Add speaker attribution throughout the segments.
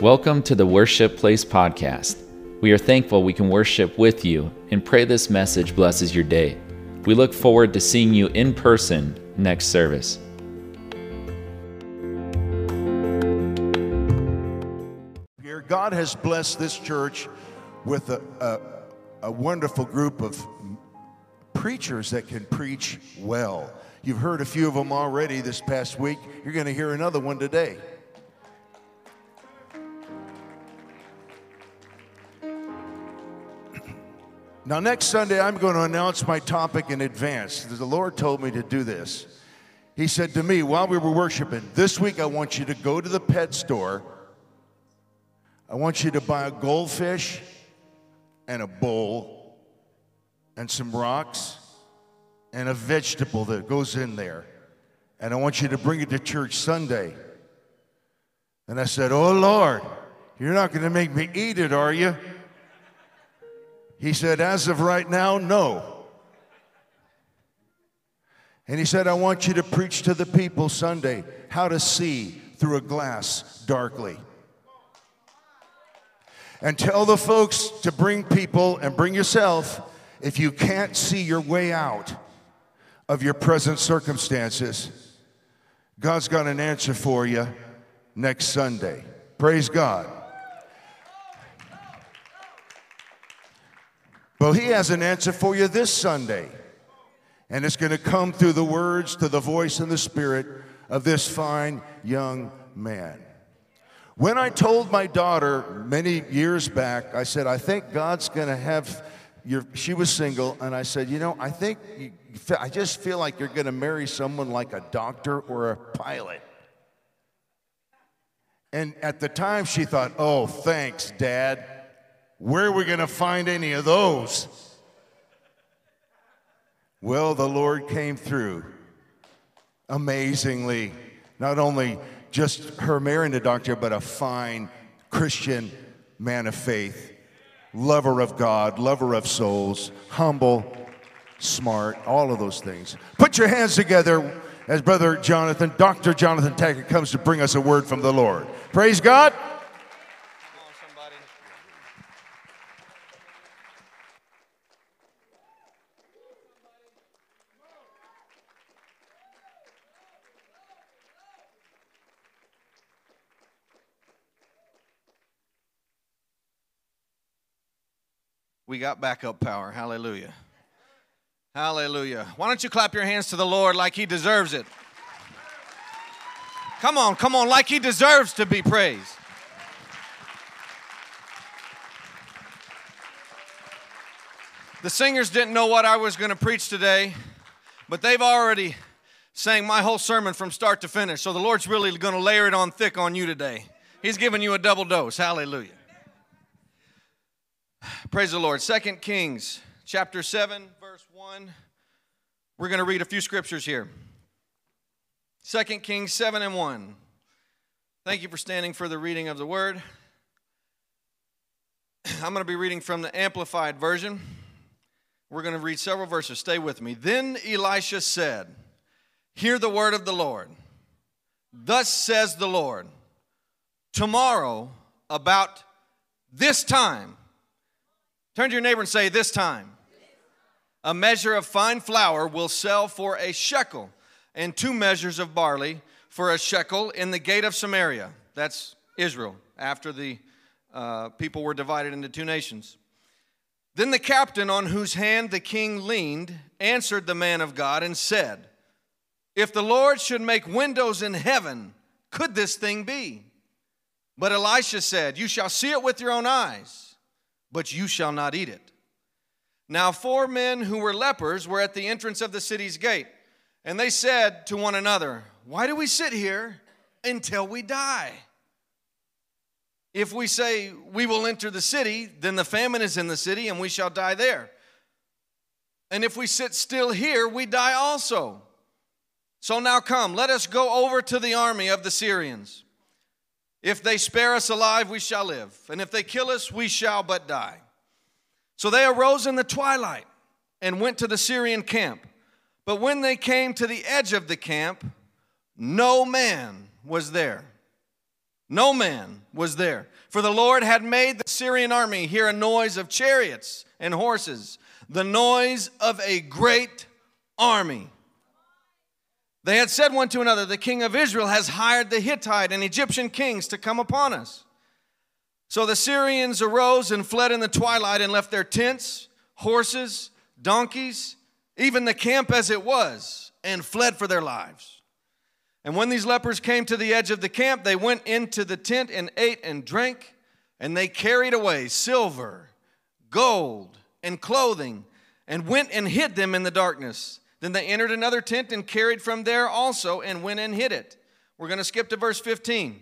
Speaker 1: Welcome to the Worship Place Podcast. We are thankful we can worship with you and pray this message blesses your day. We look forward to seeing you in person next service.
Speaker 2: God has blessed this church with a, a, a wonderful group of preachers that can preach well. You've heard a few of them already this past week. You're going to hear another one today. Now, next Sunday, I'm going to announce my topic in advance. The Lord told me to do this. He said to me while we were worshiping, This week I want you to go to the pet store. I want you to buy a goldfish and a bowl and some rocks and a vegetable that goes in there. And I want you to bring it to church Sunday. And I said, Oh Lord, you're not going to make me eat it, are you? He said, As of right now, no. And he said, I want you to preach to the people Sunday how to see through a glass darkly. And tell the folks to bring people and bring yourself if you can't see your way out of your present circumstances. God's got an answer for you next Sunday. Praise God. Well, He has an answer for you this Sunday. And it's going to come through the words, to the voice, and the spirit of this fine young man. When I told my daughter many years back, I said, I think God's going to have your, she was single, and I said, you know, I think, you, I just feel like you're going to marry someone like a doctor or a pilot. And at the time, she thought, oh, thanks, Dad. Where are we going to find any of those? Well, the Lord came through amazingly. Not only just her marrying a doctor, but a fine Christian man of faith, lover of God, lover of souls, humble, smart, all of those things. Put your hands together as Brother Jonathan, Dr. Jonathan Tackett, comes to bring us a word from the Lord. Praise God.
Speaker 3: We got backup power. Hallelujah. Hallelujah. Why don't you clap your hands to the Lord like He deserves it? Come on, come on, like He deserves to be praised. The singers didn't know what I was going to preach today, but they've already sang my whole sermon from start to finish. So the Lord's really going to layer it on thick on you today. He's giving you a double dose. Hallelujah. Praise the Lord. Second Kings chapter 7 verse 1. We're going to read a few scriptures here. Second Kings 7 and 1. Thank you for standing for the reading of the word. I'm going to be reading from the amplified version. We're going to read several verses. Stay with me. Then Elisha said, "Hear the word of the Lord. Thus says the Lord, tomorrow about this time Turn to your neighbor and say, This time. A measure of fine flour will sell for a shekel, and two measures of barley for a shekel in the gate of Samaria. That's Israel, after the uh, people were divided into two nations. Then the captain on whose hand the king leaned answered the man of God and said, If the Lord should make windows in heaven, could this thing be? But Elisha said, You shall see it with your own eyes but you shall not eat it. Now, four men who were lepers were at the entrance of the city's gate, and they said to one another, Why do we sit here until we die? If we say we will enter the city, then the famine is in the city, and we shall die there. And if we sit still here, we die also. So now come, let us go over to the army of the Syrians. If they spare us alive, we shall live. And if they kill us, we shall but die. So they arose in the twilight and went to the Syrian camp. But when they came to the edge of the camp, no man was there. No man was there. For the Lord had made the Syrian army hear a noise of chariots and horses, the noise of a great army. They had said one to another, The king of Israel has hired the Hittite and Egyptian kings to come upon us. So the Syrians arose and fled in the twilight and left their tents, horses, donkeys, even the camp as it was, and fled for their lives. And when these lepers came to the edge of the camp, they went into the tent and ate and drank, and they carried away silver, gold, and clothing, and went and hid them in the darkness. Then they entered another tent and carried from there also, and went and hid it. We're going to skip to verse 15.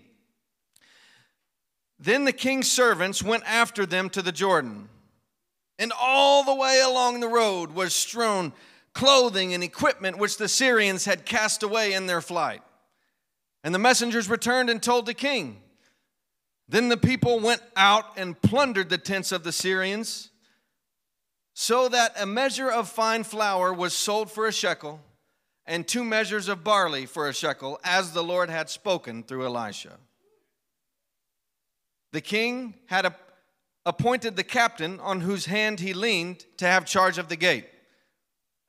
Speaker 3: Then the king's servants went after them to the Jordan. And all the way along the road was strewn clothing and equipment which the Syrians had cast away in their flight. And the messengers returned and told the king. Then the people went out and plundered the tents of the Syrians, so that a measure of fine flour was sold for a shekel, and two measures of barley for a shekel, as the Lord had spoken through Elisha. The king had a, appointed the captain on whose hand he leaned to have charge of the gate,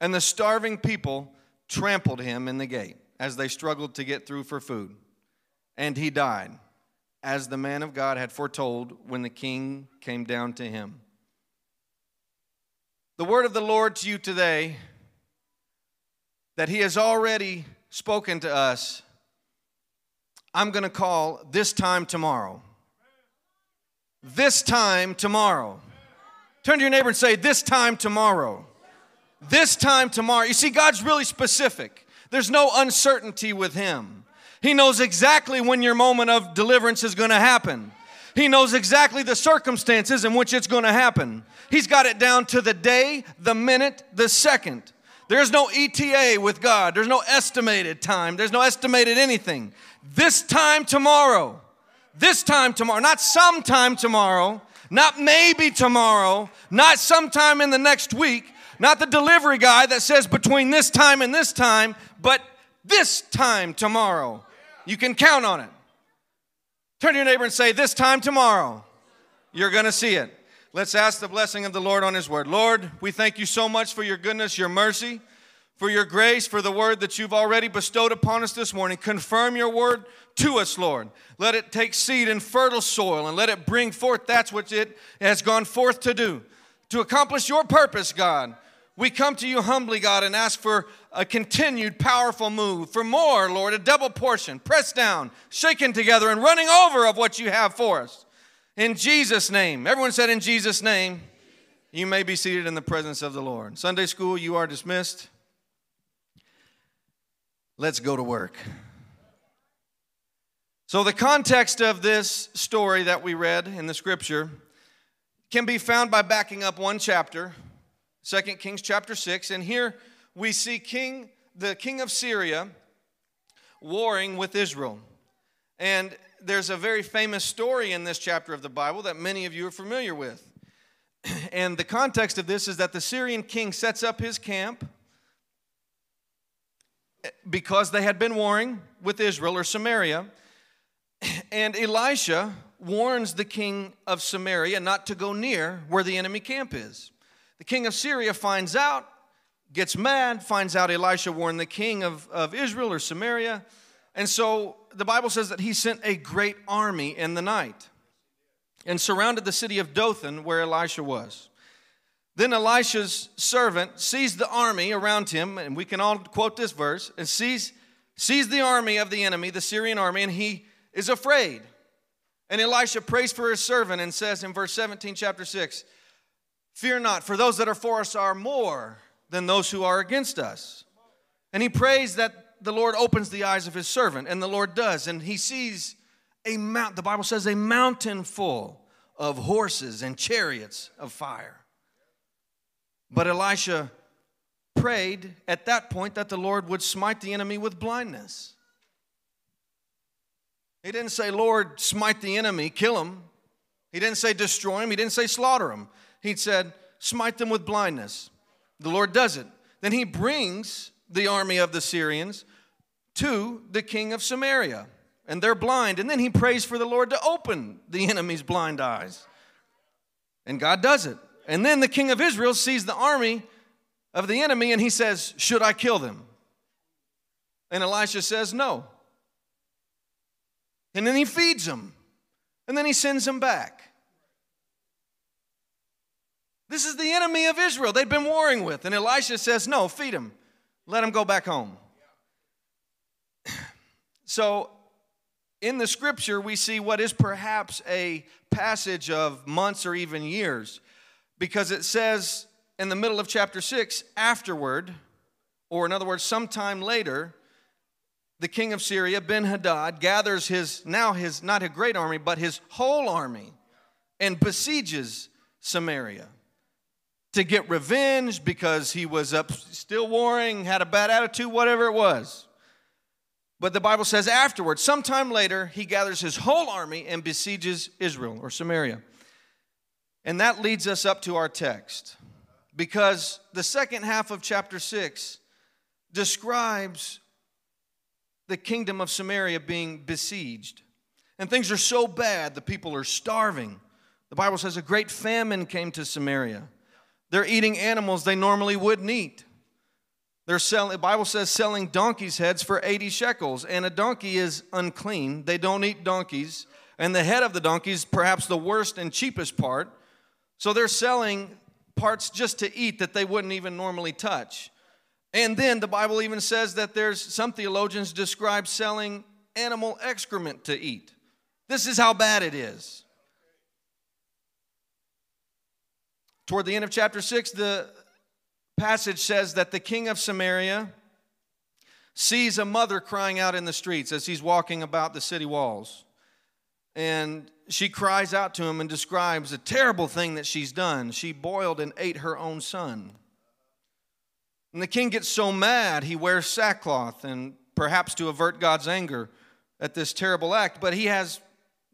Speaker 3: and the starving people trampled him in the gate as they struggled to get through for food. And he died, as the man of God had foretold when the king came down to him. The word of the Lord to you today that he has already spoken to us, I'm going to call this time tomorrow. This time tomorrow. Turn to your neighbor and say, This time tomorrow. This time tomorrow. You see, God's really specific. There's no uncertainty with Him. He knows exactly when your moment of deliverance is going to happen. He knows exactly the circumstances in which it's going to happen. He's got it down to the day, the minute, the second. There's no ETA with God. There's no estimated time. There's no estimated anything. This time tomorrow, this time tomorrow, not sometime tomorrow, not maybe tomorrow, not sometime in the next week, not the delivery guy that says between this time and this time, but this time tomorrow. You can count on it. Turn to your neighbor and say, This time tomorrow, you're going to see it. Let's ask the blessing of the Lord on His word. Lord, we thank you so much for your goodness, your mercy, for your grace, for the word that you've already bestowed upon us this morning. Confirm your word to us, Lord. Let it take seed in fertile soil and let it bring forth that's what it has gone forth to do. To accomplish your purpose, God. We come to you humbly, God, and ask for a continued powerful move, for more, Lord, a double portion, pressed down, shaken together, and running over of what you have for us. In Jesus' name. Everyone said, In Jesus' name. You may be seated in the presence of the Lord. Sunday school, you are dismissed. Let's go to work. So, the context of this story that we read in the scripture can be found by backing up one chapter 2 Kings chapter 6. And here we see King, the king of Syria warring with Israel. And there's a very famous story in this chapter of the Bible that many of you are familiar with. And the context of this is that the Syrian king sets up his camp eh, because they had been warring with Israel or Samaria. And Elisha warns the king of Samaria not to go near where the enemy camp is. The king of Syria finds out, gets mad, finds out Elisha warned the king of, of Israel or Samaria. And so the Bible says that he sent a great army in the night and surrounded the city of Dothan where Elisha was. Then Elisha's servant sees the army around him, and we can all quote this verse, and sees, sees the army of the enemy, the Syrian army, and he is afraid. And Elisha prays for his servant and says in verse 17, chapter 6, Fear not, for those that are for us are more than those who are against us. And he prays that the Lord opens the eyes of his servant, and the Lord does. And he sees a mount, the Bible says, a mountain full of horses and chariots of fire. But Elisha prayed at that point that the Lord would smite the enemy with blindness. He didn't say, Lord, smite the enemy, kill him. He didn't say destroy him. He didn't say slaughter him he said, Smite them with blindness. The Lord does it. Then he brings the army of the Syrians to the king of Samaria. and they're blind. And then he prays for the Lord to open the enemy's blind eyes. And God does it. And then the king of Israel sees the army of the enemy and he says, Should I kill them? And Elisha says, No. And then he feeds them. And then he sends them back. This is the enemy of Israel they've been warring with. And Elisha says, No, feed him. Let him go back home. So, in the scripture, we see what is perhaps a passage of months or even years, because it says in the middle of chapter 6, afterward, or in other words, sometime later, the king of Syria, Ben Hadad, gathers his, now his, not a great army, but his whole army and besieges Samaria to get revenge because he was up still warring, had a bad attitude, whatever it was. But the Bible says afterwards, sometime later, he gathers his whole army and besieges Israel or Samaria. And that leads us up to our text because the second half of chapter 6 describes the kingdom of Samaria being besieged. And things are so bad, the people are starving. The Bible says a great famine came to Samaria. They're eating animals they normally wouldn't eat. They're selling, the Bible says, selling donkeys' heads for 80 shekels, and a donkey is unclean. They don't eat donkeys. And the head of the donkey is perhaps the worst and cheapest part. So they're selling parts just to eat that they wouldn't even normally touch. And then the Bible even says that there's some theologians describe selling animal excrement to eat. This is how bad it is. Toward the end of chapter 6, the passage says that the king of Samaria sees a mother crying out in the streets as he's walking about the city walls. And she cries out to him and describes a terrible thing that she's done. She boiled and ate her own son. And the king gets so mad, he wears sackcloth, and perhaps to avert God's anger at this terrible act. But he has,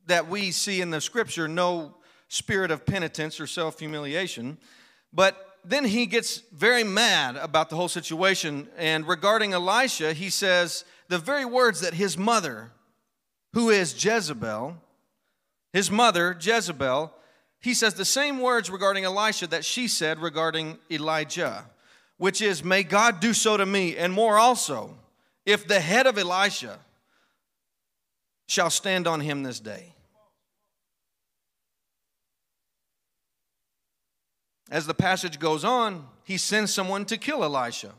Speaker 3: that we see in the scripture, no spirit of penitence or self humiliation. But then he gets very mad about the whole situation. And regarding Elisha, he says the very words that his mother, who is Jezebel, his mother, Jezebel, he says the same words regarding Elisha that she said regarding Elijah which is, May God do so to me, and more also, if the head of Elisha shall stand on him this day. As the passage goes on, he sends someone to kill Elisha.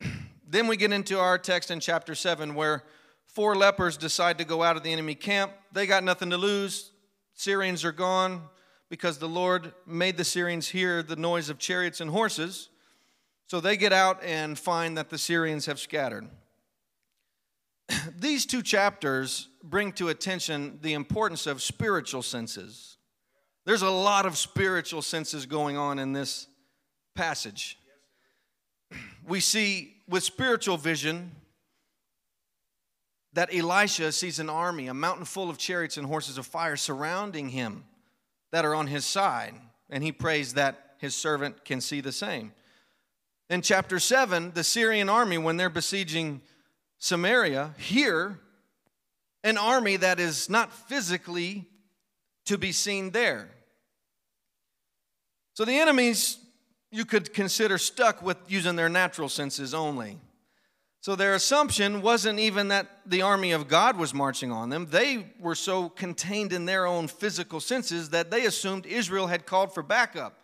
Speaker 3: then we get into our text in chapter 7 where four lepers decide to go out of the enemy camp. They got nothing to lose. Syrians are gone because the Lord made the Syrians hear the noise of chariots and horses. So they get out and find that the Syrians have scattered. These two chapters bring to attention the importance of spiritual senses. There's a lot of spiritual senses going on in this passage. We see with spiritual vision that Elisha sees an army, a mountain full of chariots and horses of fire surrounding him that are on his side, and he prays that his servant can see the same. In chapter 7, the Syrian army, when they're besieging Samaria, hear an army that is not physically to be seen there. So the enemies you could consider stuck with using their natural senses only. So their assumption wasn't even that the army of God was marching on them. They were so contained in their own physical senses that they assumed Israel had called for backup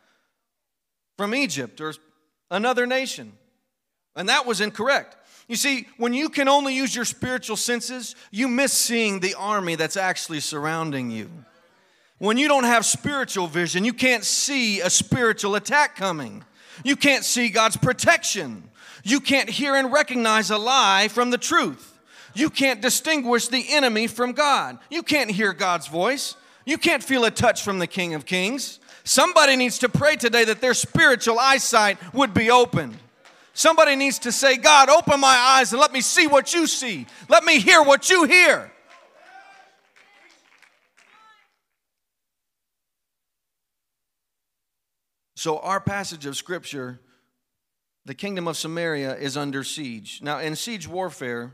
Speaker 3: from Egypt or another nation. And that was incorrect. You see, when you can only use your spiritual senses, you miss seeing the army that's actually surrounding you. When you don't have spiritual vision, you can't see a spiritual attack coming. You can't see God's protection. You can't hear and recognize a lie from the truth. You can't distinguish the enemy from God. You can't hear God's voice. You can't feel a touch from the King of Kings. Somebody needs to pray today that their spiritual eyesight would be opened. Somebody needs to say, God, open my eyes and let me see what you see. Let me hear what you hear. So, our passage of scripture, the kingdom of Samaria is under siege. Now, in siege warfare,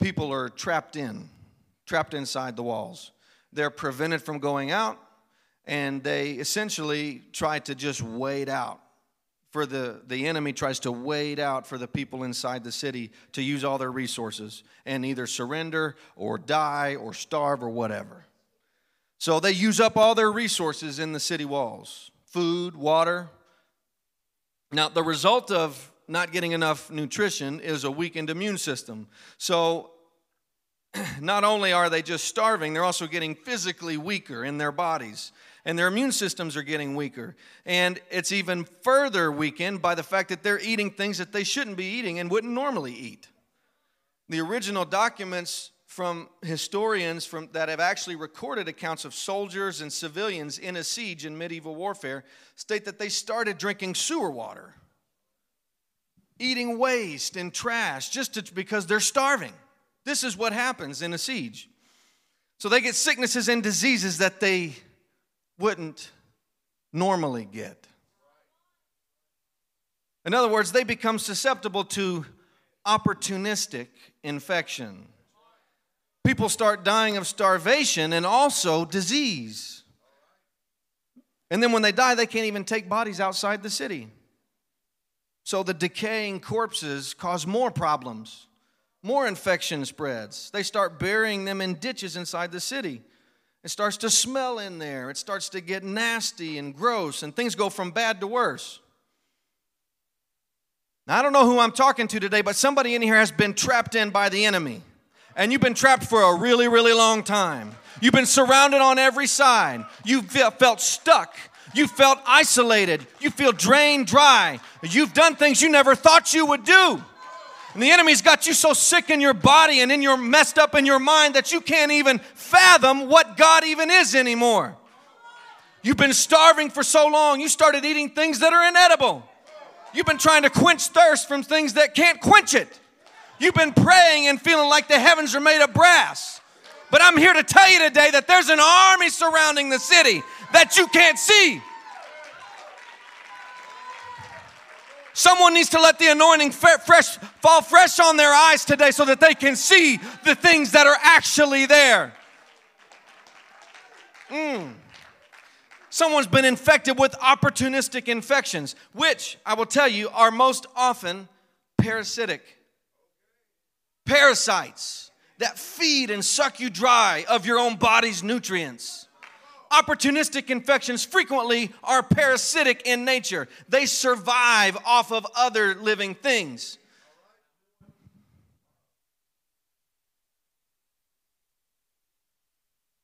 Speaker 3: people are trapped in, trapped inside the walls. They're prevented from going out, and they essentially try to just wait out. For the, the enemy tries to wait out for the people inside the city to use all their resources and either surrender or die or starve or whatever. So they use up all their resources in the city walls food, water. Now, the result of not getting enough nutrition is a weakened immune system. So, not only are they just starving, they're also getting physically weaker in their bodies. And their immune systems are getting weaker. And it's even further weakened by the fact that they're eating things that they shouldn't be eating and wouldn't normally eat. The original documents from historians from, that have actually recorded accounts of soldiers and civilians in a siege in medieval warfare state that they started drinking sewer water, eating waste and trash just to, because they're starving. This is what happens in a siege. So they get sicknesses and diseases that they wouldn't normally get. In other words, they become susceptible to opportunistic infection people start dying of starvation and also disease. And then when they die, they can't even take bodies outside the city. So the decaying corpses cause more problems. More infection spreads. They start burying them in ditches inside the city. It starts to smell in there. It starts to get nasty and gross, and things go from bad to worse. Now, I don't know who I'm talking to today, but somebody in here has been trapped in by the enemy and you've been trapped for a really, really long time. You've been surrounded on every side. You've felt stuck. You felt isolated. You feel drained dry. You've done things you never thought you would do. And the enemy's got you so sick in your body and in your messed up in your mind that you can't even fathom what God even is anymore. You've been starving for so long, you started eating things that are inedible. You've been trying to quench thirst from things that can't quench it. You've been praying and feeling like the heavens are made of brass. But I'm here to tell you today that there's an army surrounding the city that you can't see. Someone needs to let the anointing fresh, fall fresh on their eyes today so that they can see the things that are actually there. Mm. Someone's been infected with opportunistic infections, which I will tell you are most often parasitic parasites that feed and suck you dry of your own body's nutrients. Opportunistic infections frequently are parasitic in nature, they survive off of other living things.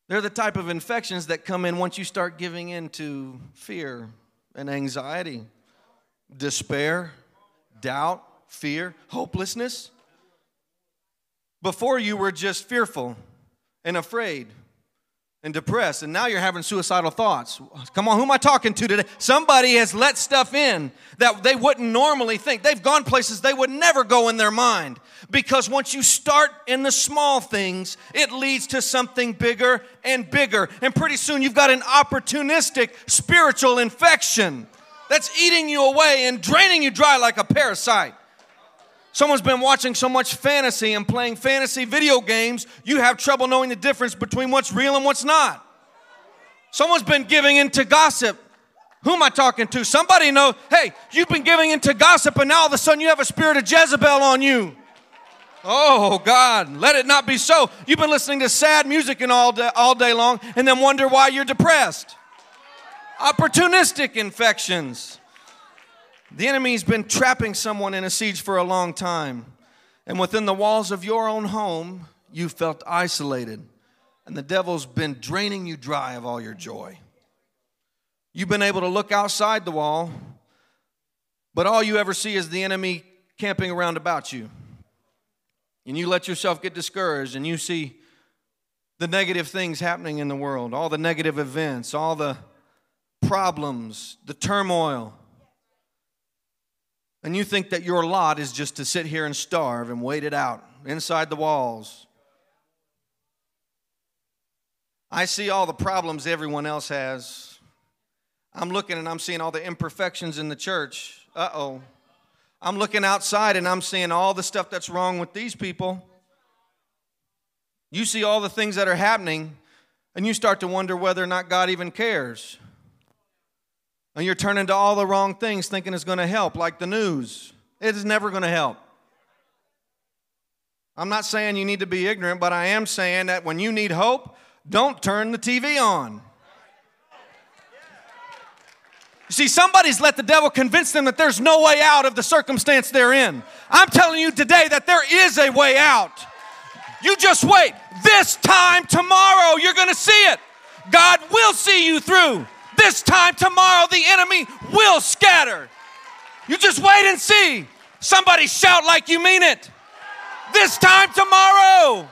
Speaker 3: They're the type of infections that come in once you start giving in to fear and anxiety, despair, doubt, fear, hopelessness. Before you were just fearful and afraid and depressed, and now you're having suicidal thoughts. Come on, who am I talking to today? Somebody has let stuff in that they wouldn't normally think. They've gone places they would never go in their mind. Because once you start in the small things, it leads to something bigger and bigger. And pretty soon you've got an opportunistic spiritual infection that's eating you away and draining you dry like a parasite. Someone's been watching so much fantasy and playing fantasy video games, you have trouble knowing the difference between what's real and what's not. Someone's been giving into gossip. Who am I talking to? Somebody know, hey, you've been giving into gossip and now all of a sudden you have a spirit of Jezebel on you. Oh God, let it not be so. You've been listening to sad music and all day, all day long and then wonder why you're depressed. Opportunistic infections. The enemy's been trapping someone in a siege for a long time. And within the walls of your own home, you felt isolated. And the devil's been draining you dry of all your joy. You've been able to look outside the wall, but all you ever see is the enemy camping around about you. And you let yourself get discouraged and you see the negative things happening in the world, all the negative events, all the problems, the turmoil. And you think that your lot is just to sit here and starve and wait it out inside the walls. I see all the problems everyone else has. I'm looking and I'm seeing all the imperfections in the church. Uh oh. I'm looking outside and I'm seeing all the stuff that's wrong with these people. You see all the things that are happening, and you start to wonder whether or not God even cares. And you're turning to all the wrong things thinking it's going to help, like the news. It is never going to help. I'm not saying you need to be ignorant, but I am saying that when you need hope, don't turn the TV on. You see, somebody's let the devil convince them that there's no way out of the circumstance they're in. I'm telling you today that there is a way out. You just wait. This time tomorrow, you're going to see it. God will see you through. This time tomorrow, the enemy will scatter. You just wait and see. Somebody shout like you mean it. This time tomorrow.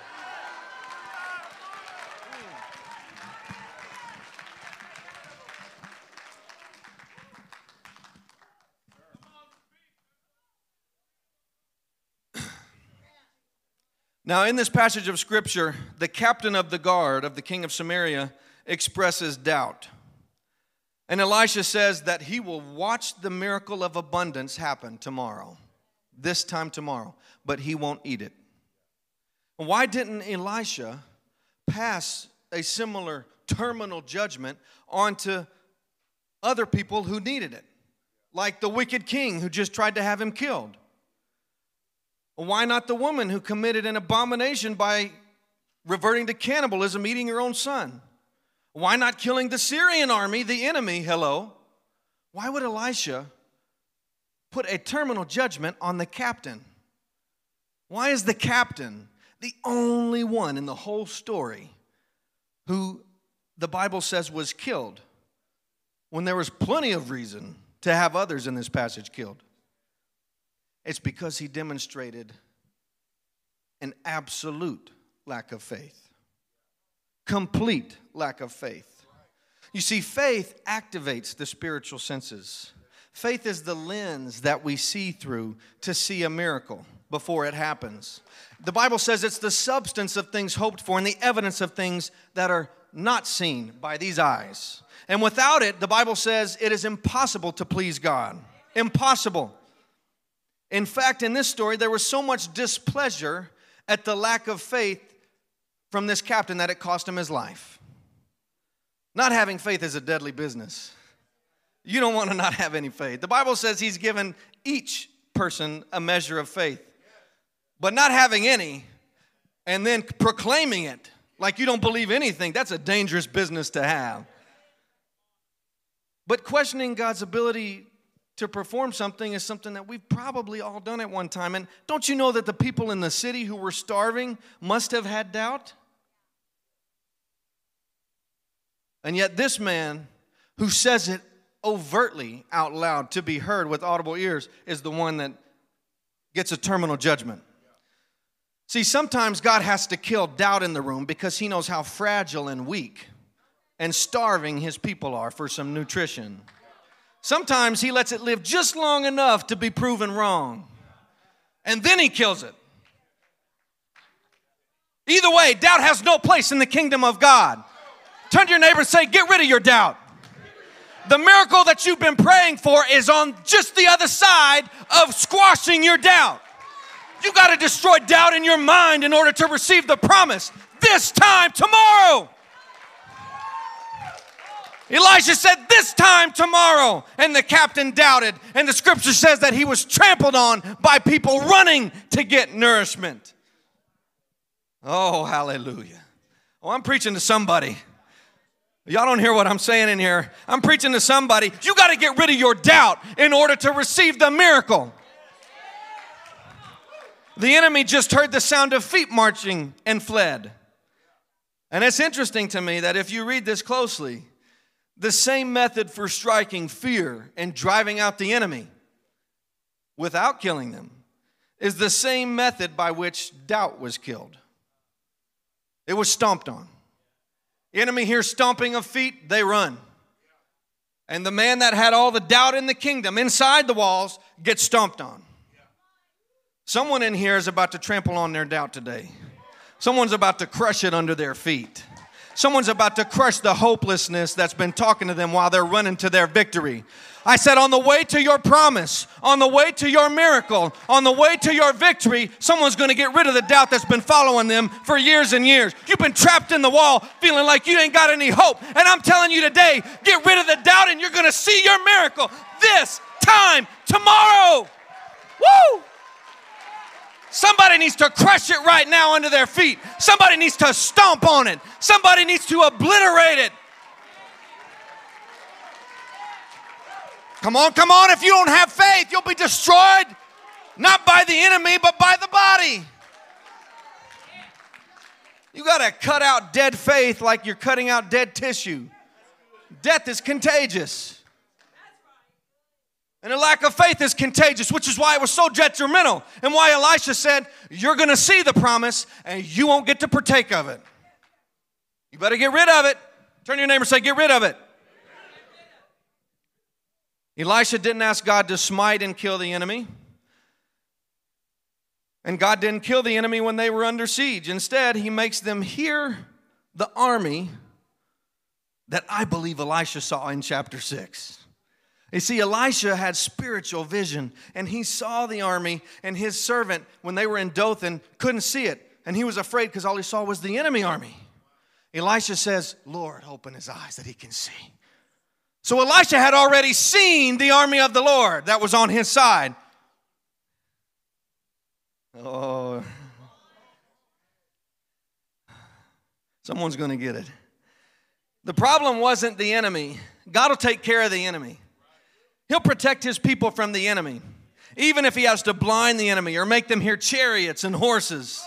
Speaker 3: Now, in this passage of scripture, the captain of the guard of the king of Samaria expresses doubt. And Elisha says that he will watch the miracle of abundance happen tomorrow, this time tomorrow, but he won't eat it. Why didn't Elisha pass a similar terminal judgment onto other people who needed it? Like the wicked king who just tried to have him killed. Why not the woman who committed an abomination by reverting to cannibalism, eating her own son? Why not killing the Syrian army, the enemy? Hello. Why would Elisha put a terminal judgment on the captain? Why is the captain the only one in the whole story who the Bible says was killed when there was plenty of reason to have others in this passage killed? It's because he demonstrated an absolute lack of faith, complete lack of faith. You see, faith activates the spiritual senses. Faith is the lens that we see through to see a miracle before it happens. The Bible says it's the substance of things hoped for and the evidence of things that are not seen by these eyes. And without it, the Bible says it is impossible to please God. Impossible. In fact, in this story, there was so much displeasure at the lack of faith from this captain that it cost him his life. Not having faith is a deadly business. You don't want to not have any faith. The Bible says he's given each person a measure of faith. But not having any and then proclaiming it like you don't believe anything, that's a dangerous business to have. But questioning God's ability to perform something is something that we've probably all done at one time. And don't you know that the people in the city who were starving must have had doubt? And yet, this man who says it overtly out loud to be heard with audible ears is the one that gets a terminal judgment. See, sometimes God has to kill doubt in the room because he knows how fragile and weak and starving his people are for some nutrition. Sometimes he lets it live just long enough to be proven wrong. And then he kills it. Either way, doubt has no place in the kingdom of God. Turn to your neighbor and say, Get rid of your doubt. The miracle that you've been praying for is on just the other side of squashing your doubt. You got to destroy doubt in your mind in order to receive the promise this time tomorrow. Elijah said, This time tomorrow. And the captain doubted. And the scripture says that he was trampled on by people running to get nourishment. Oh, hallelujah. Oh, I'm preaching to somebody. Y'all don't hear what I'm saying in here. I'm preaching to somebody. You got to get rid of your doubt in order to receive the miracle. The enemy just heard the sound of feet marching and fled. And it's interesting to me that if you read this closely, the same method for striking fear and driving out the enemy without killing them is the same method by which doubt was killed. It was stomped on. Enemy hears stomping of feet, they run. And the man that had all the doubt in the kingdom inside the walls gets stomped on. Someone in here is about to trample on their doubt today. Someone's about to crush it under their feet. Someone's about to crush the hopelessness that's been talking to them while they're running to their victory. I said, on the way to your promise, on the way to your miracle, on the way to your victory, someone's gonna get rid of the doubt that's been following them for years and years. You've been trapped in the wall feeling like you ain't got any hope. And I'm telling you today, get rid of the doubt and you're gonna see your miracle this time tomorrow. Woo! Somebody needs to crush it right now under their feet. Somebody needs to stomp on it. Somebody needs to obliterate it. Come on, come on. If you don't have faith, you'll be destroyed not by the enemy, but by the body. You got to cut out dead faith like you're cutting out dead tissue. Death is contagious. And a lack of faith is contagious, which is why it was so detrimental. And why Elisha said, You're going to see the promise and you won't get to partake of it. You better get rid of it. Turn your neighbor and say, Get rid of it. Elisha didn't ask God to smite and kill the enemy. And God didn't kill the enemy when they were under siege. Instead, he makes them hear the army that I believe Elisha saw in chapter 6. You see, Elisha had spiritual vision, and he saw the army, and his servant, when they were in Dothan, couldn't see it. And he was afraid because all he saw was the enemy army. Elisha says, Lord, open his eyes that he can see. So Elisha had already seen the army of the Lord that was on his side. Oh, someone's going to get it. The problem wasn't the enemy, God will take care of the enemy. He'll protect his people from the enemy, even if he has to blind the enemy or make them hear chariots and horses.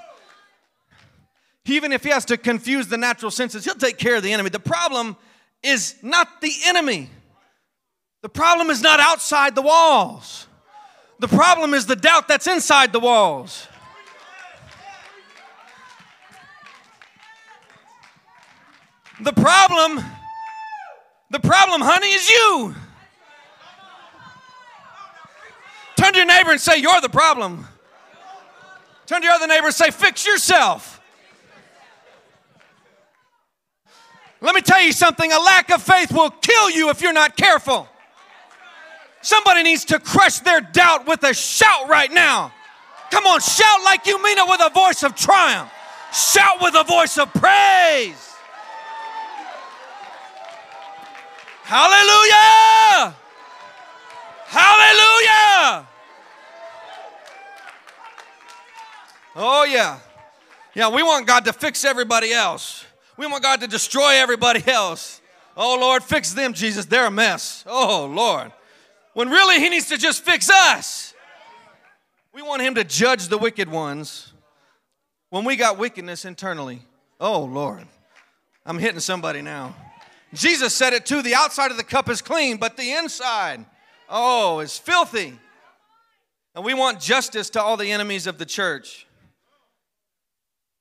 Speaker 3: Even if he has to confuse the natural senses, he'll take care of the enemy. The problem is not the enemy, the problem is not outside the walls. The problem is the doubt that's inside the walls. The problem, the problem, honey, is you. Turn to your neighbor and say, You're the problem. Turn to your other neighbor and say, Fix yourself. Let me tell you something a lack of faith will kill you if you're not careful. Somebody needs to crush their doubt with a shout right now. Come on, shout like you mean it with a voice of triumph. Shout with a voice of praise. Hallelujah! Hallelujah! Oh, yeah. Yeah, we want God to fix everybody else. We want God to destroy everybody else. Oh, Lord, fix them, Jesus. They're a mess. Oh, Lord. When really He needs to just fix us. We want Him to judge the wicked ones when we got wickedness internally. Oh, Lord. I'm hitting somebody now. Jesus said it too the outside of the cup is clean, but the inside, oh, is filthy. And we want justice to all the enemies of the church.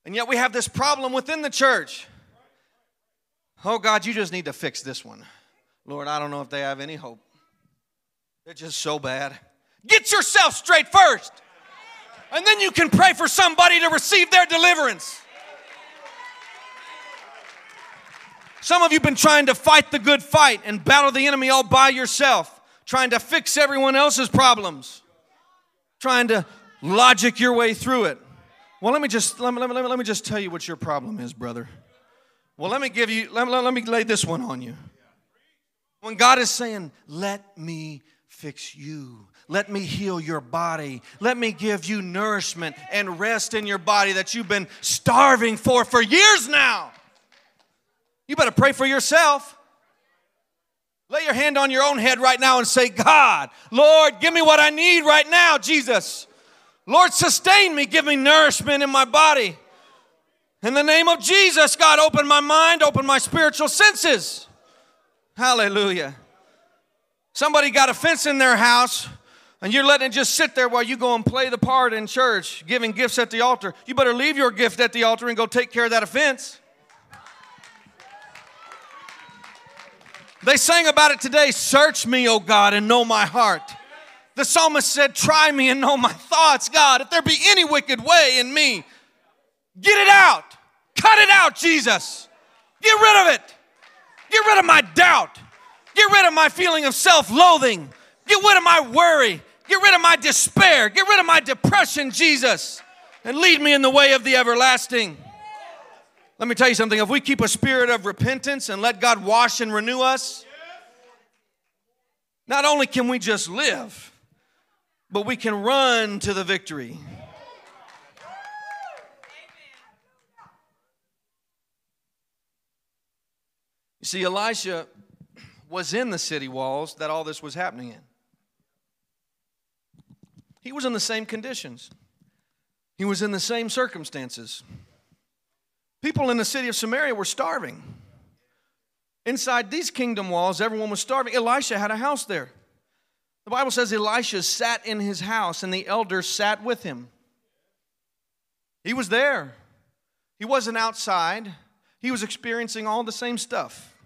Speaker 3: And yet we have this problem within the church. Oh, God, you just need to fix this one. Lord, I don't know if they have any hope. They're just so bad. Get yourself straight first. And then you can pray for somebody to receive their deliverance. Some of you have been trying to fight the good fight and battle the enemy all by yourself, trying to fix everyone else's problems, trying to logic your way through it. Well, let me just let me, let me, let me just tell you what your problem is, brother. Well, let me give you let me, let me lay this one on you. When God is saying, "Let me fix you. Let me heal your body. Let me give you nourishment and rest in your body that you've been starving for for years now." You better pray for yourself. Lay your hand on your own head right now and say, God, Lord, give me what I need right now, Jesus. Lord, sustain me, give me nourishment in my body. In the name of Jesus, God, open my mind, open my spiritual senses. Hallelujah. Somebody got a fence in their house and you're letting it just sit there while you go and play the part in church, giving gifts at the altar. You better leave your gift at the altar and go take care of that offense. They sang about it today Search me, O God, and know my heart. The psalmist said, Try me and know my thoughts, God. If there be any wicked way in me, get it out. Cut it out, Jesus. Get rid of it. Get rid of my doubt. Get rid of my feeling of self loathing. Get rid of my worry. Get rid of my despair. Get rid of my depression, Jesus, and lead me in the way of the everlasting. Let me tell you something. If we keep a spirit of repentance and let God wash and renew us, not only can we just live, but we can run to the victory. You see, Elisha was in the city walls that all this was happening in. He was in the same conditions, he was in the same circumstances. People in the city of Samaria were starving. Inside these kingdom walls, everyone was starving. Elisha had a house there. The Bible says Elisha sat in his house and the elders sat with him. He was there. He wasn't outside. He was experiencing all the same stuff.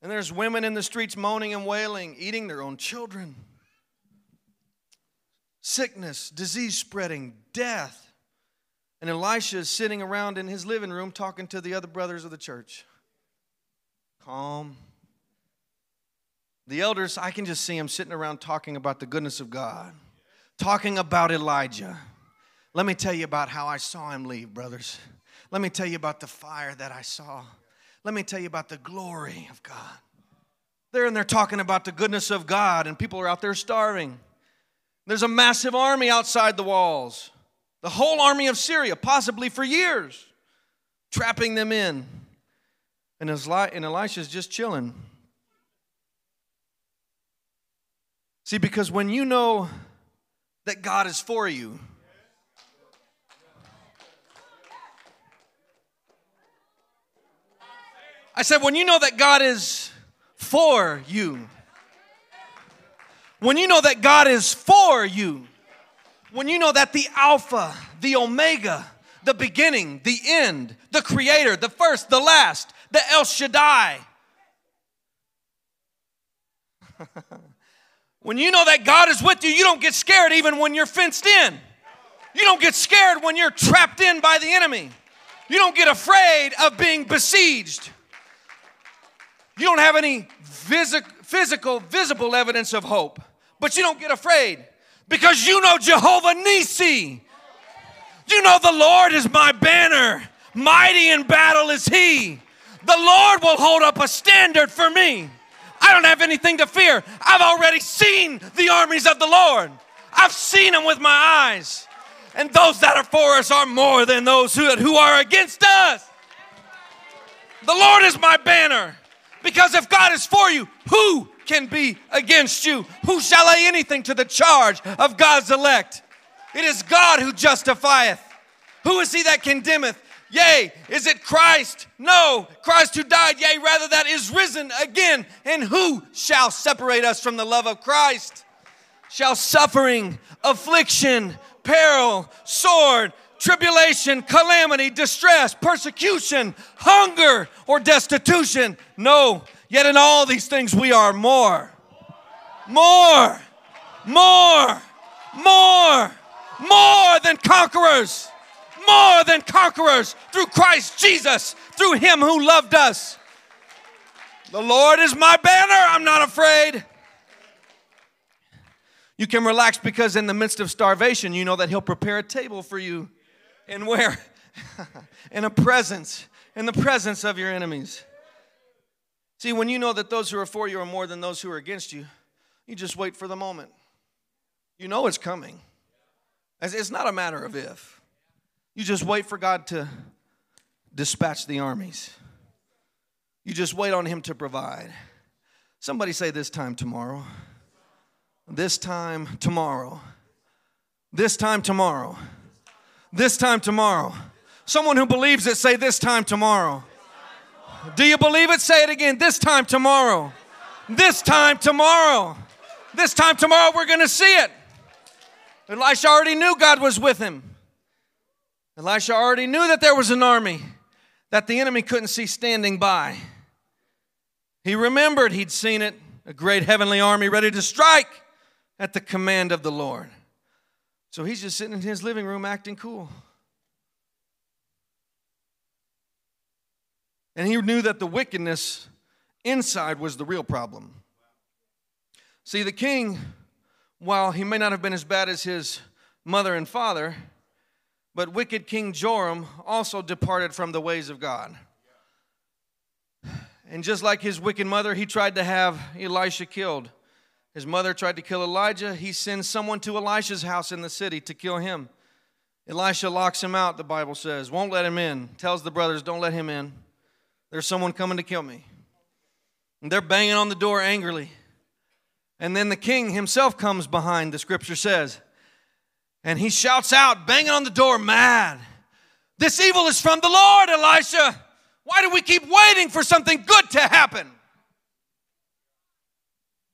Speaker 3: And there's women in the streets moaning and wailing, eating their own children. Sickness, disease spreading, death. And Elisha is sitting around in his living room talking to the other brothers of the church. Calm. The elders, I can just see them sitting around talking about the goodness of God, talking about Elijah. Let me tell you about how I saw him leave, brothers. Let me tell you about the fire that I saw. Let me tell you about the glory of God. There and they're talking about the goodness of God, and people are out there starving. There's a massive army outside the walls the whole army of Syria, possibly for years, trapping them in. And, and Elisha's just chilling. See, because when you know that God is for you, I said, when you know that God is for you, when you know that God is for you, when you know that the Alpha, the Omega, the beginning, the end, the creator, the first, the last, the El Shaddai. when you know that God is with you, you don't get scared even when you're fenced in. You don't get scared when you're trapped in by the enemy. You don't get afraid of being besieged. You don't have any physical, visible evidence of hope, but you don't get afraid because you know Jehovah Nisi. You know the Lord is my banner. Mighty in battle is he. The Lord will hold up a standard for me. I don't have anything to fear. I've already seen the armies of the Lord. I've seen them with my eyes. And those that are for us are more than those who, who are against us. The Lord is my banner. Because if God is for you, who can be against you? Who shall lay anything to the charge of God's elect? It is God who justifieth. Who is he that condemneth? Yea, is it Christ? No, Christ who died, yea, rather that is risen again. And who shall separate us from the love of Christ? Shall suffering, affliction, peril, sword, tribulation, calamity, distress, persecution, hunger, or destitution. No, yet in all these things we are more, more, more, more, more than conquerors, more than conquerors through Christ Jesus, through Him who loved us. The Lord is my banner, I'm not afraid. You can relax because in the midst of starvation, you know that He'll prepare a table for you and where? in a presence, in the presence of your enemies. See, when you know that those who are for you are more than those who are against you, you just wait for the moment. You know it's coming. It's not a matter of if. You just wait for God to dispatch the armies. You just wait on Him to provide. Somebody say, This time tomorrow. This time tomorrow. This time tomorrow. This time tomorrow. Someone who believes it, say this time tomorrow. Do you believe it? Say it again. This time tomorrow. This time tomorrow. This time tomorrow, we're going to see it. Elisha already knew God was with him. Elisha already knew that there was an army that the enemy couldn't see standing by. He remembered he'd seen it a great heavenly army ready to strike at the command of the Lord. So he's just sitting in his living room acting cool. And he knew that the wickedness inside was the real problem. See, the king, while he may not have been as bad as his mother and father, but wicked King Joram also departed from the ways of God. And just like his wicked mother, he tried to have Elisha killed. His mother tried to kill Elijah. He sends someone to Elisha's house in the city to kill him. Elisha locks him out, the Bible says, won't let him in, tells the brothers, don't let him in. There's someone coming to kill me. And they're banging on the door angrily. And then the king himself comes behind, the scripture says. And he shouts out, banging on the door, mad. This evil is from the Lord, Elisha. Why do we keep waiting for something good to happen?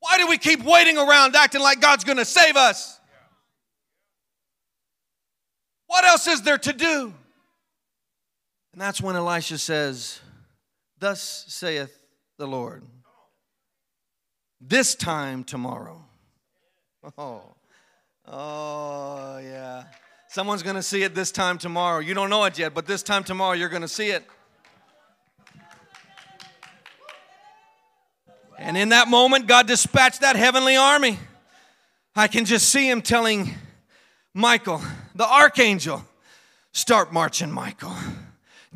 Speaker 3: Why do we keep waiting around acting like God's going to save us? What else is there to do? And that's when Elisha says, Thus saith the Lord, this time tomorrow. Oh, oh, yeah. Someone's going to see it this time tomorrow. You don't know it yet, but this time tomorrow you're going to see it. And in that moment, God dispatched that heavenly army. I can just see him telling Michael, the archangel, start marching, Michael.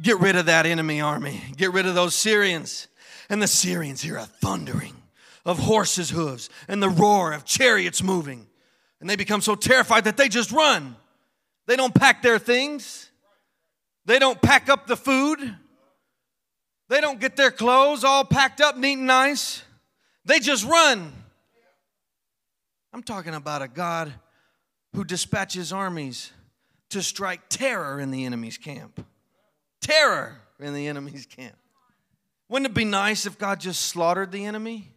Speaker 3: Get rid of that enemy army. Get rid of those Syrians. And the Syrians hear a thundering of horses' hooves and the roar of chariots moving. And they become so terrified that they just run. They don't pack their things, they don't pack up the food, they don't get their clothes all packed up neat and nice. They just run. I'm talking about a God who dispatches armies to strike terror in the enemy's camp. Terror in the enemy's camp. Wouldn't it be nice if God just slaughtered the enemy?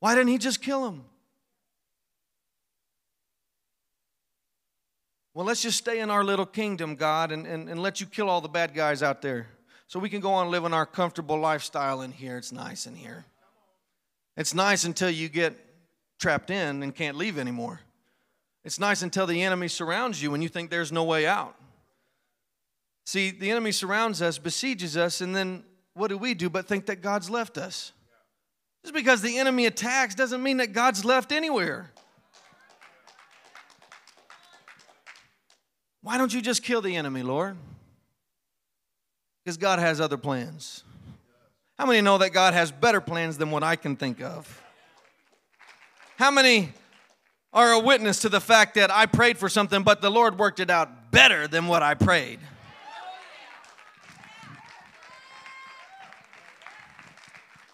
Speaker 3: Why didn't he just kill him? Well, let's just stay in our little kingdom, God, and, and, and let you kill all the bad guys out there so we can go on living our comfortable lifestyle in here. It's nice in here. It's nice until you get trapped in and can't leave anymore. It's nice until the enemy surrounds you and you think there's no way out. See, the enemy surrounds us, besieges us, and then what do we do but think that God's left us? Just because the enemy attacks doesn't mean that God's left anywhere. Why don't you just kill the enemy, Lord? Because God has other plans. How many know that God has better plans than what I can think of? How many are a witness to the fact that I prayed for something, but the Lord worked it out better than what I prayed?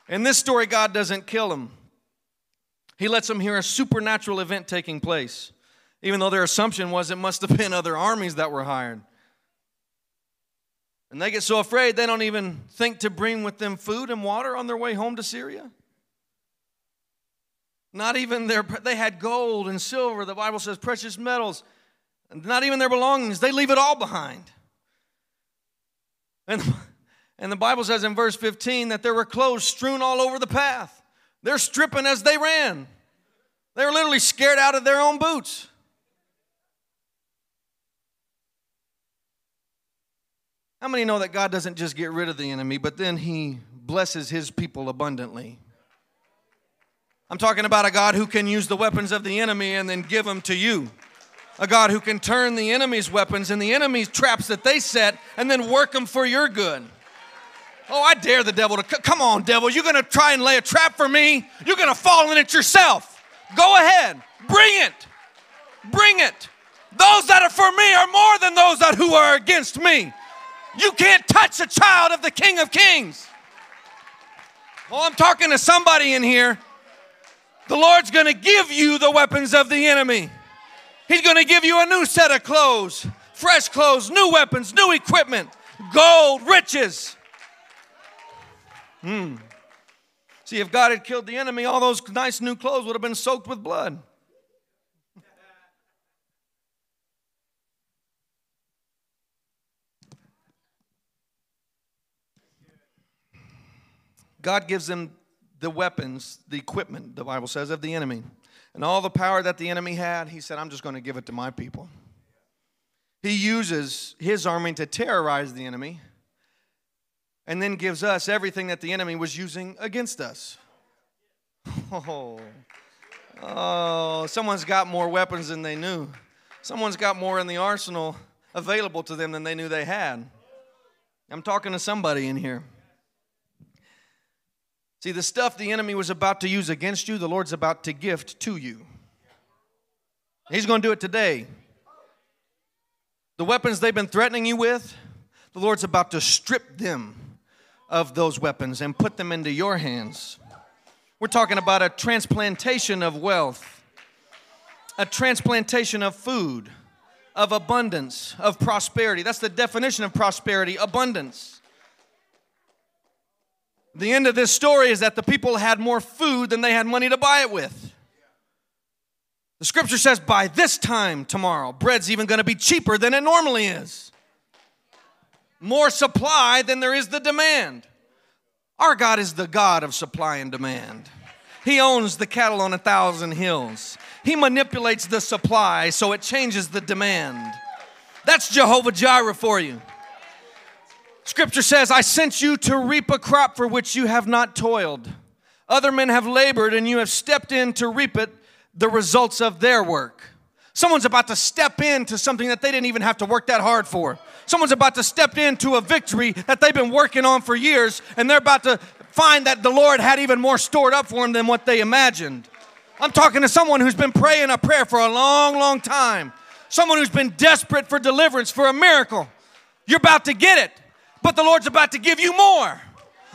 Speaker 3: In this story, God doesn't kill him. He lets him hear a supernatural event taking place, even though their assumption was it must have been other armies that were hired. And they get so afraid they don't even think to bring with them food and water on their way home to Syria. Not even their, they had gold and silver, the Bible says precious metals, not even their belongings. They leave it all behind. And, and the Bible says in verse 15 that there were clothes strewn all over the path. They're stripping as they ran. They were literally scared out of their own boots. How many know that God doesn't just get rid of the enemy, but then he blesses his people abundantly? I'm talking about a God who can use the weapons of the enemy and then give them to you. A God who can turn the enemy's weapons and the enemy's traps that they set and then work them for your good. Oh, I dare the devil to come on, devil. You're going to try and lay a trap for me. You're going to fall in it yourself. Go ahead. Bring it. Bring it. Those that are for me are more than those that who are against me. You can't touch a child of the King of Kings. Well, I'm talking to somebody in here. The Lord's going to give you the weapons of the enemy. He's going to give you a new set of clothes, fresh clothes, new weapons, new equipment, gold, riches. Hmm. See, if God had killed the enemy, all those nice new clothes would have been soaked with blood. God gives them the weapons, the equipment, the Bible says, of the enemy. And all the power that the enemy had, he said, I'm just going to give it to my people. He uses his army to terrorize the enemy. and then gives us everything that the enemy was using against us. Oh, oh, someone's got more weapons than they knew. Someone's got more in the arsenal available to them than they knew they had. I'm talking to somebody in here. See, the stuff the enemy was about to use against you, the Lord's about to gift to you. He's going to do it today. The weapons they've been threatening you with, the Lord's about to strip them of those weapons and put them into your hands. We're talking about a transplantation of wealth, a transplantation of food, of abundance, of prosperity. That's the definition of prosperity abundance. The end of this story is that the people had more food than they had money to buy it with. The scripture says, by this time tomorrow, bread's even going to be cheaper than it normally is. More supply than there is the demand. Our God is the God of supply and demand. He owns the cattle on a thousand hills. He manipulates the supply so it changes the demand. That's Jehovah Jireh for you. Scripture says, I sent you to reap a crop for which you have not toiled. Other men have labored, and you have stepped in to reap it, the results of their work. Someone's about to step into something that they didn't even have to work that hard for. Someone's about to step into a victory that they've been working on for years, and they're about to find that the Lord had even more stored up for them than what they imagined. I'm talking to someone who's been praying a prayer for a long, long time. Someone who's been desperate for deliverance, for a miracle. You're about to get it. But the Lord's about to give you more.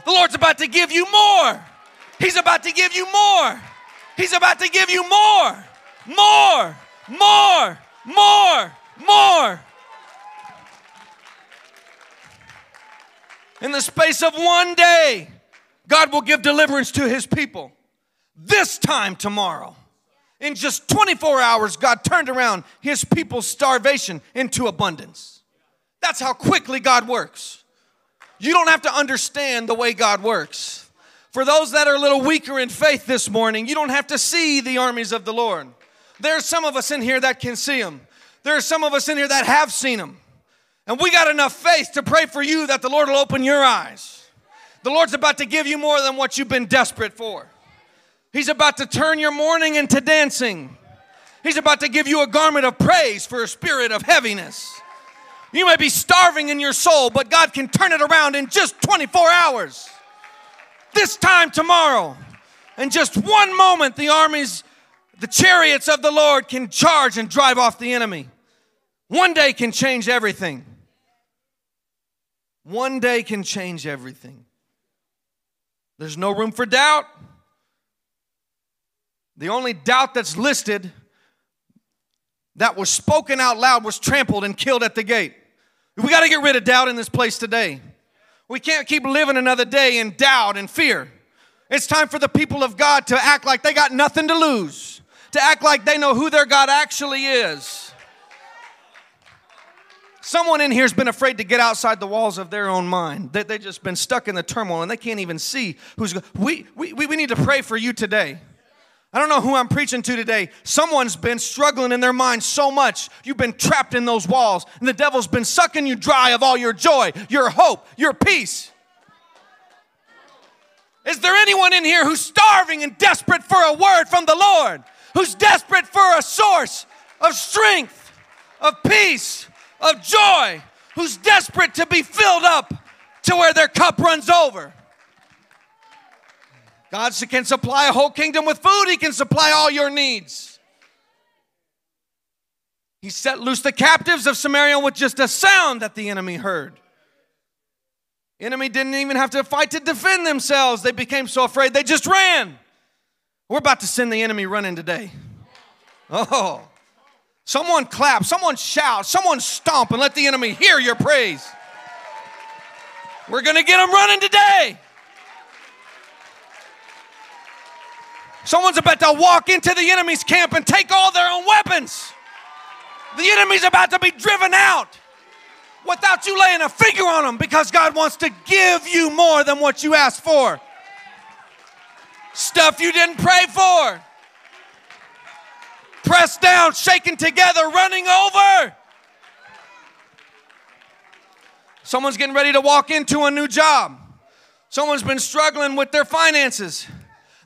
Speaker 3: The Lord's about to give you more. He's about to give you more. He's about to give you more. More. More. More. More. In the space of one day, God will give deliverance to his people. This time tomorrow, in just 24 hours, God turned around his people's starvation into abundance. That's how quickly God works. You don't have to understand the way God works. For those that are a little weaker in faith this morning, you don't have to see the armies of the Lord. There are some of us in here that can see them. There are some of us in here that have seen them. And we got enough faith to pray for you that the Lord will open your eyes. The Lord's about to give you more than what you've been desperate for. He's about to turn your mourning into dancing. He's about to give you a garment of praise for a spirit of heaviness. You may be starving in your soul, but God can turn it around in just 24 hours. This time tomorrow, in just one moment, the armies, the chariots of the Lord can charge and drive off the enemy. One day can change everything. One day can change everything. There's no room for doubt. The only doubt that's listed that was spoken out loud was trampled and killed at the gate. We got to get rid of doubt in this place today. We can't keep living another day in doubt and fear. It's time for the people of God to act like they got nothing to lose, to act like they know who their God actually is. Someone in here has been afraid to get outside the walls of their own mind. They, they've just been stuck in the turmoil and they can't even see who's. We, we, we need to pray for you today. I don't know who I'm preaching to today. Someone's been struggling in their mind so much. You've been trapped in those walls, and the devil's been sucking you dry of all your joy, your hope, your peace. Is there anyone in here who's starving and desperate for a word from the Lord? Who's desperate for a source of strength, of peace, of joy? Who's desperate to be filled up to where their cup runs over? God can supply a whole kingdom with food, He can supply all your needs. He set loose the captives of Samaria with just a sound that the enemy heard. Enemy didn't even have to fight to defend themselves. They became so afraid they just ran. We're about to send the enemy running today. Oh. Someone clap, someone shout, someone stomp and let the enemy hear your praise. We're going to get them running today. Someone's about to walk into the enemy's camp and take all their own weapons. The enemy's about to be driven out without you laying a finger on them because God wants to give you more than what you asked for. Stuff you didn't pray for. Pressed down, shaken together, running over. Someone's getting ready to walk into a new job. Someone's been struggling with their finances.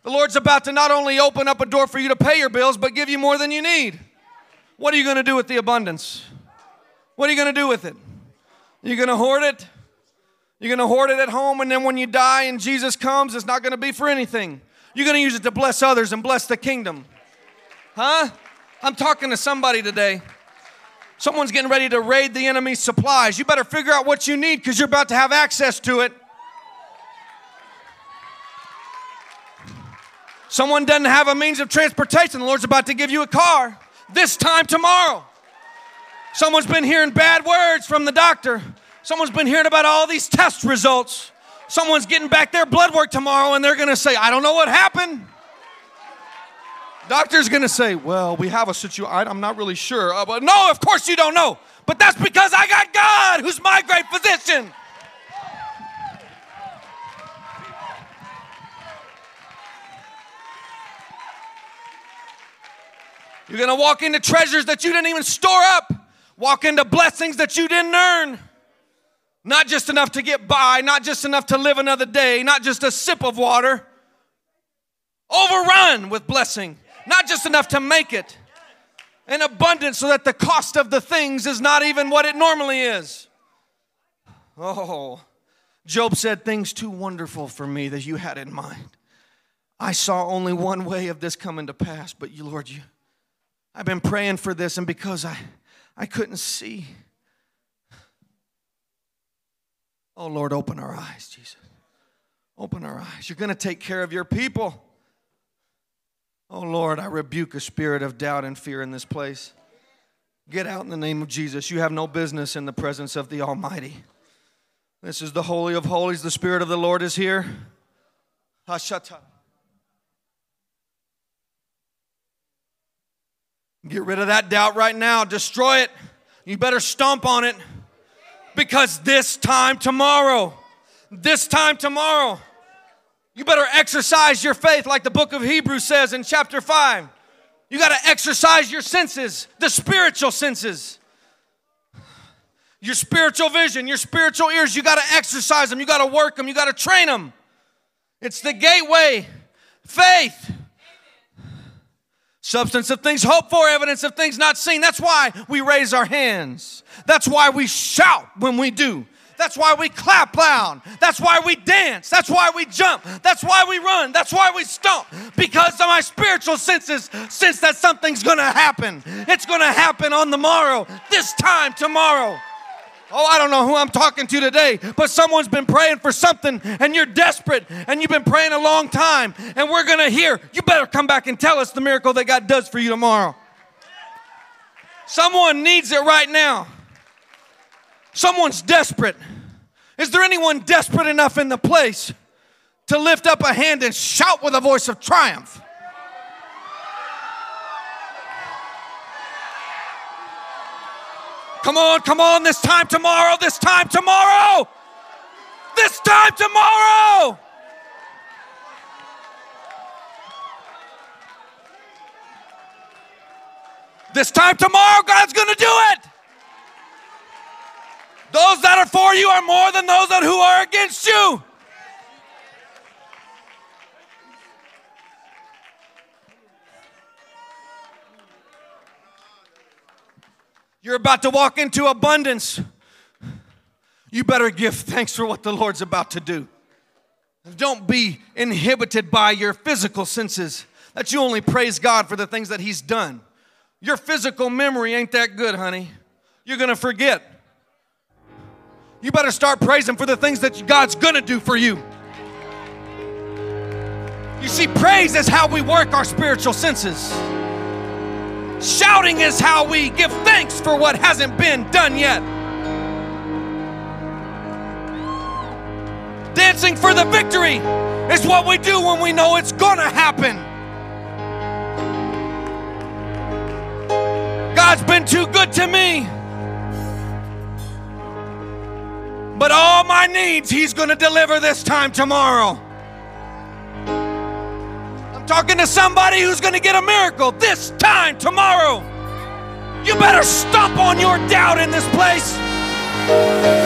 Speaker 3: The Lord's about to not only open up a door for you to pay your bills, but give you more than you need. What are you going to do with the abundance? What are you going to do with it? You're going to hoard it? You're going to hoard it at home, and then when you die and Jesus comes, it's not going to be for anything. You're going to use it to bless others and bless the kingdom. Huh? I'm talking to somebody today. Someone's getting ready to raid the enemy's supplies. You better figure out what you need because you're about to have access to it. Someone doesn't have a means of transportation. The Lord's about to give you a car this time tomorrow. Someone's been hearing bad words from the doctor. Someone's been hearing about all these test results. Someone's getting back their blood work tomorrow and they're going to say, I don't know what happened. Doctor's going to say, Well, we have a situation. I'm not really sure. Uh, but no, of course you don't know. But that's because I got God, who's my great physician. You're going to walk into treasures that you didn't even store up, walk into blessings that you didn't earn. Not just enough to get by, not just enough to live another day, not just a sip of water. Overrun with blessing, not just enough to make it. In abundance so that the cost of the things is not even what it normally is. Oh, Job said, Things too wonderful for me that you had in mind. I saw only one way of this coming to pass, but you, Lord, you I've been praying for this, and because I, I couldn't see. Oh, Lord, open our eyes, Jesus. Open our eyes. You're going to take care of your people. Oh, Lord, I rebuke a spirit of doubt and fear in this place. Get out in the name of Jesus. You have no business in the presence of the Almighty. This is the Holy of Holies. The Spirit of the Lord is here. Hashata. Get rid of that doubt right now. Destroy it. You better stomp on it because this time tomorrow, this time tomorrow, you better exercise your faith like the book of Hebrews says in chapter 5. You got to exercise your senses, the spiritual senses. Your spiritual vision, your spiritual ears, you got to exercise them, you got to work them, you got to train them. It's the gateway. Faith. Substance of things hoped for, evidence of things not seen. That's why we raise our hands. That's why we shout when we do. That's why we clap loud. That's why we dance. That's why we jump. That's why we run. That's why we stomp. Because of my spiritual senses sense that something's gonna happen. It's gonna happen on the morrow, this time tomorrow. Oh, I don't know who I'm talking to today, but someone's been praying for something and you're desperate and you've been praying a long time and we're going to hear, you better come back and tell us the miracle that God does for you tomorrow. Someone needs it right now. Someone's desperate. Is there anyone desperate enough in the place to lift up a hand and shout with a voice of triumph? Come on, come on, this time tomorrow, this time tomorrow, this time tomorrow. This time tomorrow, God's going to do it. Those that are for you are more than those that who are against you. You're about to walk into abundance. You better give thanks for what the Lord's about to do. Don't be inhibited by your physical senses, that you only praise God for the things that He's done. Your physical memory ain't that good, honey. You're gonna forget. You better start praising for the things that God's gonna do for you. You see, praise is how we work our spiritual senses. Shouting is how we give thanks for what hasn't been done yet. Dancing for the victory is what we do when we know it's gonna happen. God's been too good to me. But all my needs, He's gonna deliver this time tomorrow talking to somebody who's going to get a miracle this time tomorrow. You better stomp on your doubt in this place.